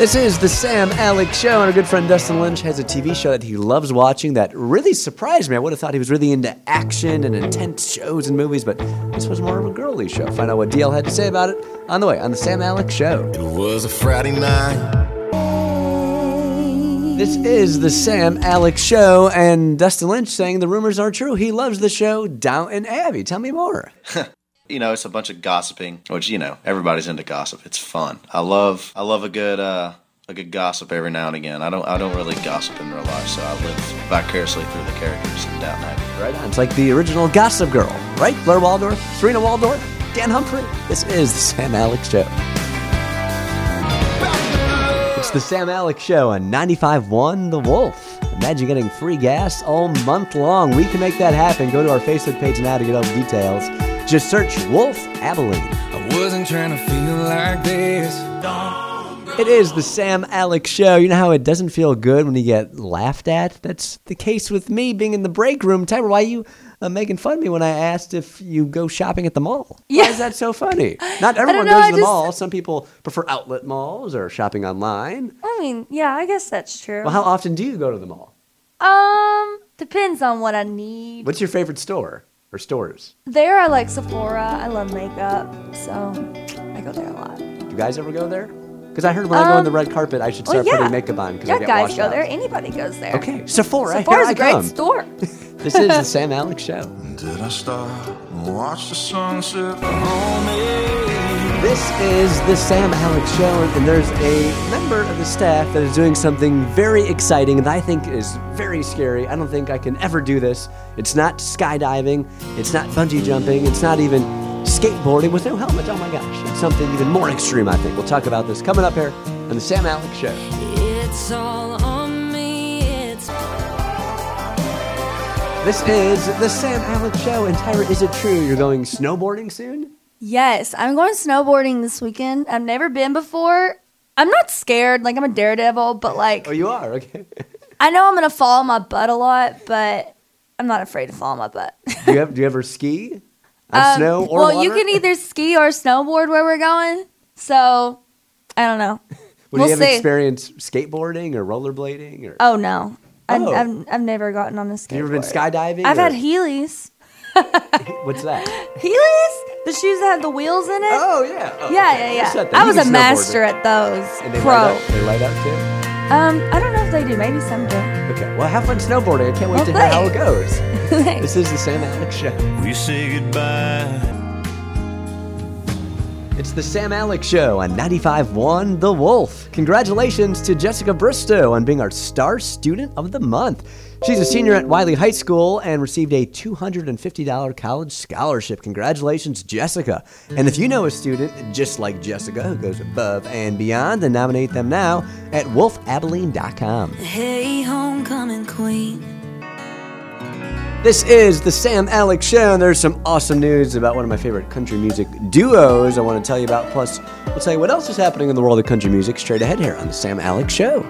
This is the Sam Alex Show, and our good friend Dustin Lynch has a TV show that he loves watching that really surprised me. I would have thought he was really into action and intense shows and movies, but this was more of a girly show. Find out what DL had to say about it on the way on the Sam Alex Show. It was a Friday night. This is the Sam Alex Show, and Dustin Lynch saying the rumors are true. He loves the show Downton Abbey. Tell me more. you know, it's a bunch of gossiping, which you know everybody's into gossip. It's fun. I love I love a good uh, a good gossip every now and again. I don't I don't really gossip in real life, so I live vicariously through the characters in Downton Abbey. Right on. It's like the original Gossip Girl, right? Blair Waldorf, Serena Waldorf, Dan Humphrey. This is the Sam Alex Show. It's the Sam Alex Show on 95.1 The Wolf. Imagine getting free gas all month long. We can make that happen. Go to our Facebook page now to get all the details. Just search Wolf Abilene. I wasn't trying to feel like this. It is the Sam Alex Show. You know how it doesn't feel good when you get laughed at? That's the case with me being in the break room. Tyra, why are you uh, making fun of me when I asked if you go shopping at the mall? Why Yeah. is that so funny? Not everyone know, goes I to the just- mall. Some people prefer outlet malls or shopping online. I mean, yeah, I guess that's true. Well, how often do you go to the mall? um, depends on what I need. What's your favorite store or stores? There, I like Sephora. I love makeup, so I go there a lot. Do you guys ever go there? Because I heard when I go on Um, the red carpet, I should Well, start yeah. putting makeup on because Yeah, I get guys washed go out. there. Anybody goes there. Okay, Sephora. Sephora's here a great come. store. This is the Sam Alex Show. Did I stop watch the sunset on me? This is the Sam Alex Show, and there's a member of the staff that is doing something very exciting that I think is very scary. I don't think I can ever do this. It's not skydiving, it's not bungee jumping, it's not even skateboarding with no helmet. Oh my gosh, it's something even more extreme, I think. We'll talk about this coming up here on the Sam Alex Show. It's all on me. It's This is the Sam Alex Show, and Tyra, is it true you're going snowboarding soon? Yes, I'm going snowboarding this weekend. I've never been before. I'm not scared. Like I'm a daredevil, but like Oh, you are? Okay. I know I'm gonna fall on my butt a lot, but I'm not afraid to fall on my butt. do, you have, do you ever ski on Um, snow or well, you can either ski or snowboard where we're going. So I don't know. Would we'll you have see. experience skateboarding or rollerblading or Oh no, I've, Oh. I've, I've never gotten on a skateboard. have you ever been skydiving? I've or- had Heelys. What's that? Heelys, the shoes that have the wheels in it. Oh yeah. Oh, yeah, okay. yeah, You yeah. I was a master at those. And they Pro. light up. They light up too. Um, I don't know if they do. Maybe some do. Okay. Well, have fun snowboarding. I can't wait Well, to hear how it goes. this is the Sam Alex Show. We say goodbye. It's the Sam Alex Show on 95.1 The Wolf. Congratulations to Jessica Bristow on being our Star Student of the Month. She's a senior at Wylie High School and received a $250 college scholarship. Congratulations, Jessica. And if you know a student just like Jessica who goes above and beyond, then nominate them now at wolfabilene.com. hey, homecoming queen. This is the Sam Alex Show, and there's some awesome news about one of my favorite country music duos I want to tell you about. Plus, we'll tell you what else is happening in the world of country music straight ahead here on the Sam Alex Show.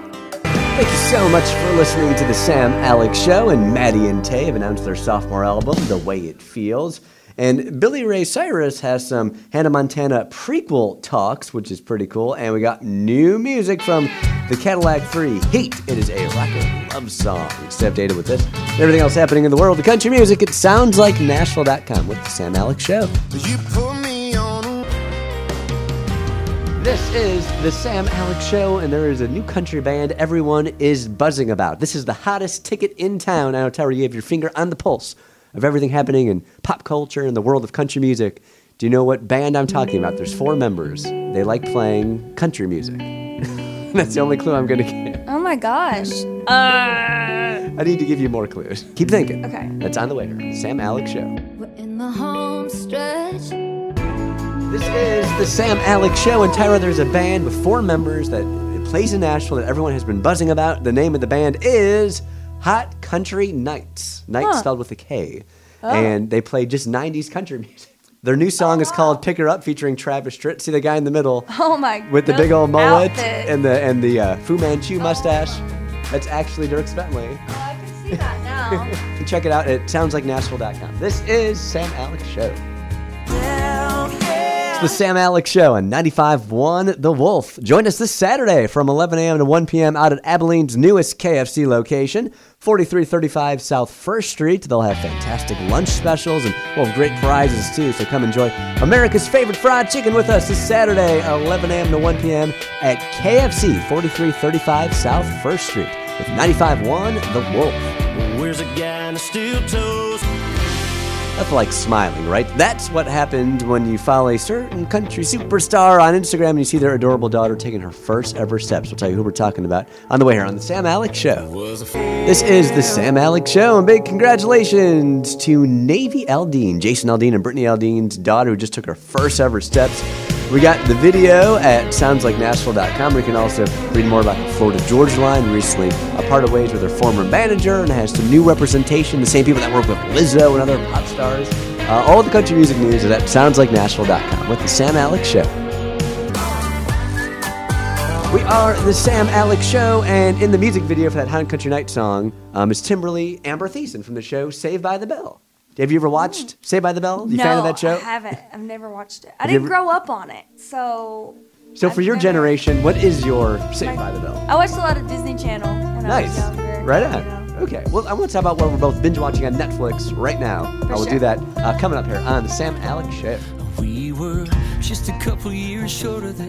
Thank you so much for listening to the Sam Alex Show. And Maddie and Tay have announced their sophomore album, The Way It Feels. And Billy Ray Cyrus has some Hannah Montana prequel talks, which is pretty cool. And we got new music from the Cadillac 3 Heat. It is a rocker love song. Stay updated with this. and Everything else happening in the world of country music. It sounds like Nashville.com with the Sam Alex Show. You put me on This is the Sam Alex Show, and there is a new country band everyone is buzzing about. This is the hottest ticket in town. I know, Tyra, you have your finger on the pulse of everything happening in pop culture and the world of country music. Do you know what band I'm talking about? There's four members. They like playing country music. That's the only clue I'm going to give. Oh my gosh. Uh. I need to give you more clues. Keep thinking. Okay. That's on the way here. Sam Alex Show. We're in the home stretch. This is the Sam Alex Show, and Tyra, there's a band with four members that plays in Nashville that everyone has been buzzing about. The name of the band is Hot Country Knights. Nights Huh. spelled with a K. And they play just 90s country music. Their new song is called Pick Her Up featuring Travis Tritt. See the guy in the middle Oh my. God. With the big old mullet outfit. and the and the uh, Fu Manchu mustache. That's actually Dierks Bentley. Oh, I can see that now. Check it out. It sounds like Nashville.com. This is Sam Alex Show. Yeah. The Sam Alex Show on 95.1 The Wolf. Join us this Saturday from 11 a.m. to 1 p.m. out at Abilene's newest KFC location, 4335 South 1st Street. They'll have fantastic lunch specials and we'll have great prizes too, so come enjoy America's favorite fried chicken with us this Saturday, 11 a.m. to 1 p.m. at KFC, 4335 South 1st Street with 95.1 The Wolf. Where's a guy in a steel toes? Like smiling, right? That's what happened when you follow a certain country superstar on Instagram and you see their adorable daughter taking her first ever steps. We'll tell you who we're talking about on the way here on the Sam Alex Show. This is the Sam Alex Show, and big congratulations to Navy Aldean, Jason Aldean and Brittany Aldean's daughter, who just took her first ever steps. We got the video at soundslikenashville.com. We can also read more about the Florida Georgia line. Recently, a part of ways with her former manager and has some new representation. The same people that work with Lizzo and other pop stars. Uh, all the country music news is at soundslikenashville.com with the Sam Alex Show. We are the Sam Alex Show, and in the music video for that Hound Country Night song um, is Tiffani Amber Thiessen from the show Saved by the Bell. Have you ever watched Saved by the Bell? You no, fan of that show? I haven't. I've never watched it. I didn't ever- grow up on it, so. So for I've your never- generation, what is your Saved by the Bell? I watched a lot of Disney Channel when I was Nice. younger. Right you on. know. Okay. Well, I want to talk about what we're both binge watching on Netflix right now. I will do that uh, coming up here on the Sam Alex Show. we were just a couple years short of the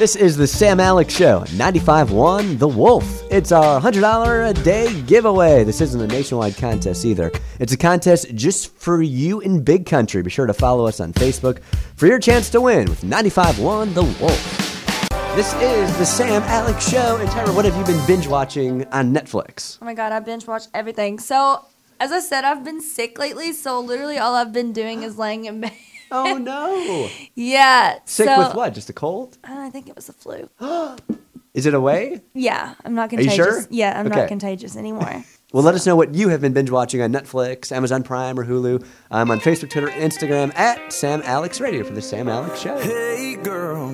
This is the Sam Alex Show, 95.1 The Wolf. It's our $100 a day giveaway. This isn't a nationwide contest either. It's a contest just for you in Big Country. Be sure to follow us on Facebook for your chance to win with 95.1 The Wolf. This is the Sam Alex Show. And Tyra, what have you been binge watching on Netflix? Oh my god, I binge watch everything. So, as I said, I've been sick lately, so literally all I've been doing is laying in bed. Oh no! yeah. Sick so, with what? Just a cold? I think it was the flu. Is it away? Yeah, I'm not you contagious. sure? Yeah, I'm Okay. not contagious anymore. Well, let us know what you have been binge watching on Netflix, Amazon Prime, or Hulu. I'm on Facebook, Twitter, Instagram at Sam Alex Radio for the Sam Alex Show. Hey girl,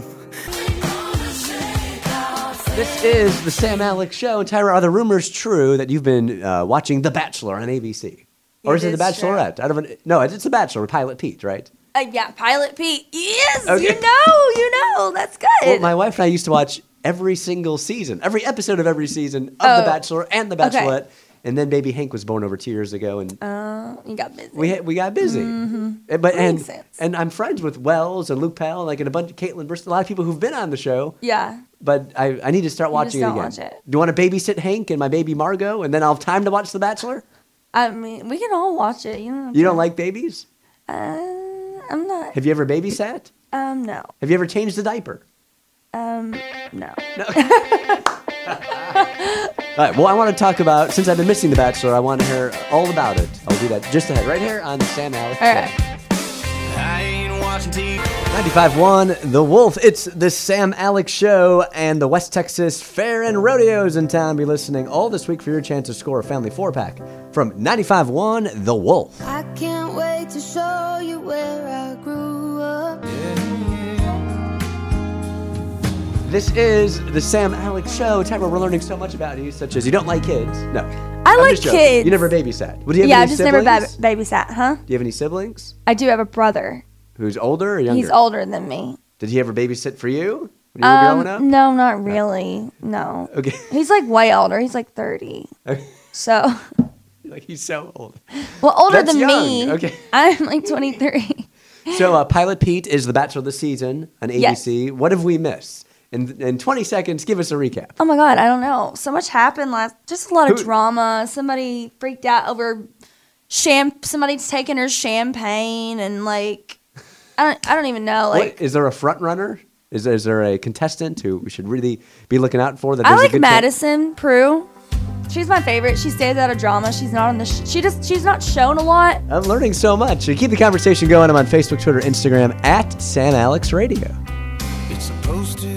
This is the Sam Alex Show. And Tyra, are the rumors true that you've been uh, watching The Bachelor on ABC? Or It is it The is true. Bachelorette? Out of an, no, it's The Bachelor, Pilot Pete, right? Uh, yeah, Pilot Pete. Yes, Okay. you know, you know. That's good. Well, my wife and I used to watch every single season, every episode of every season of Oh. The Bachelor and The Okay. Bachelorette. And then baby Hank was born over two years ago, and you got busy. we we got busy. Uh, But and Mm-hmm. makes sense. and I'm friends with Wells and Luke Pell, like and a bunch of Kaitlyn Bristowe, a lot of people who've been on the show. yeah. But I, I need to start just watching it again. watch it. Do you want to babysit Hank and my baby Margot, and then I'll have time to watch The Bachelor? I mean, we can all watch it. You know. You don't like babies? Uh, I'm not. Have you ever babysat? Um, no. Have you ever changed a diaper? Um, no. All right. Well, I want to talk about since I've been missing The Bachelor. I want to hear all about it. I'll do that just ahead, right here on the Sam Alex. All Show. right. I ain't watching TV. 95.1 The Wolf. It's the Sam Alex Show and the West Texas Fair and Rodeos in town. Be listening all this week for your chance to score a family four pack from 95.1 The Wolf. I can't wait to show you where I grew up. This is the Sam Alex Show. Tyra, we're learning so much about you, such as you don't like kids. No. I I'm like just joking. kids. You never babysat. Would you have Yeah, any I've just never siblings? bab- babysat, huh? Do you have any siblings? I do have a brother. Who's older or younger? He's older than me. Did he ever babysit for you when you were Um, growing up? no, not really. No. Okay. He's like way older. He's like 30. So, like he's so old. well, older That's than young. me. Okay. I'm like 23. So, uh, Pilot Pete is the Bachelor of the Season on Yes. ABC. What have we missed? In, in 20 seconds, give us a recap. Oh my god, I don't know. So much happened last. Just a lot of Who- drama. Somebody freaked out over champ. Somebody's taking her champagne and like, I don't. I don't even know. Like, what, is there a front runner? Is there, is there a contestant who we should really be looking out for? That I there's a like good chance- Madison Prue. She's my favorite. She stays out of drama. She's not on the. Sh- she just. She's not shown a lot. I'm learning so much. So keep the conversation going. I'm on Facebook, Twitter, Instagram at Sam Alex Radio. It's supposed to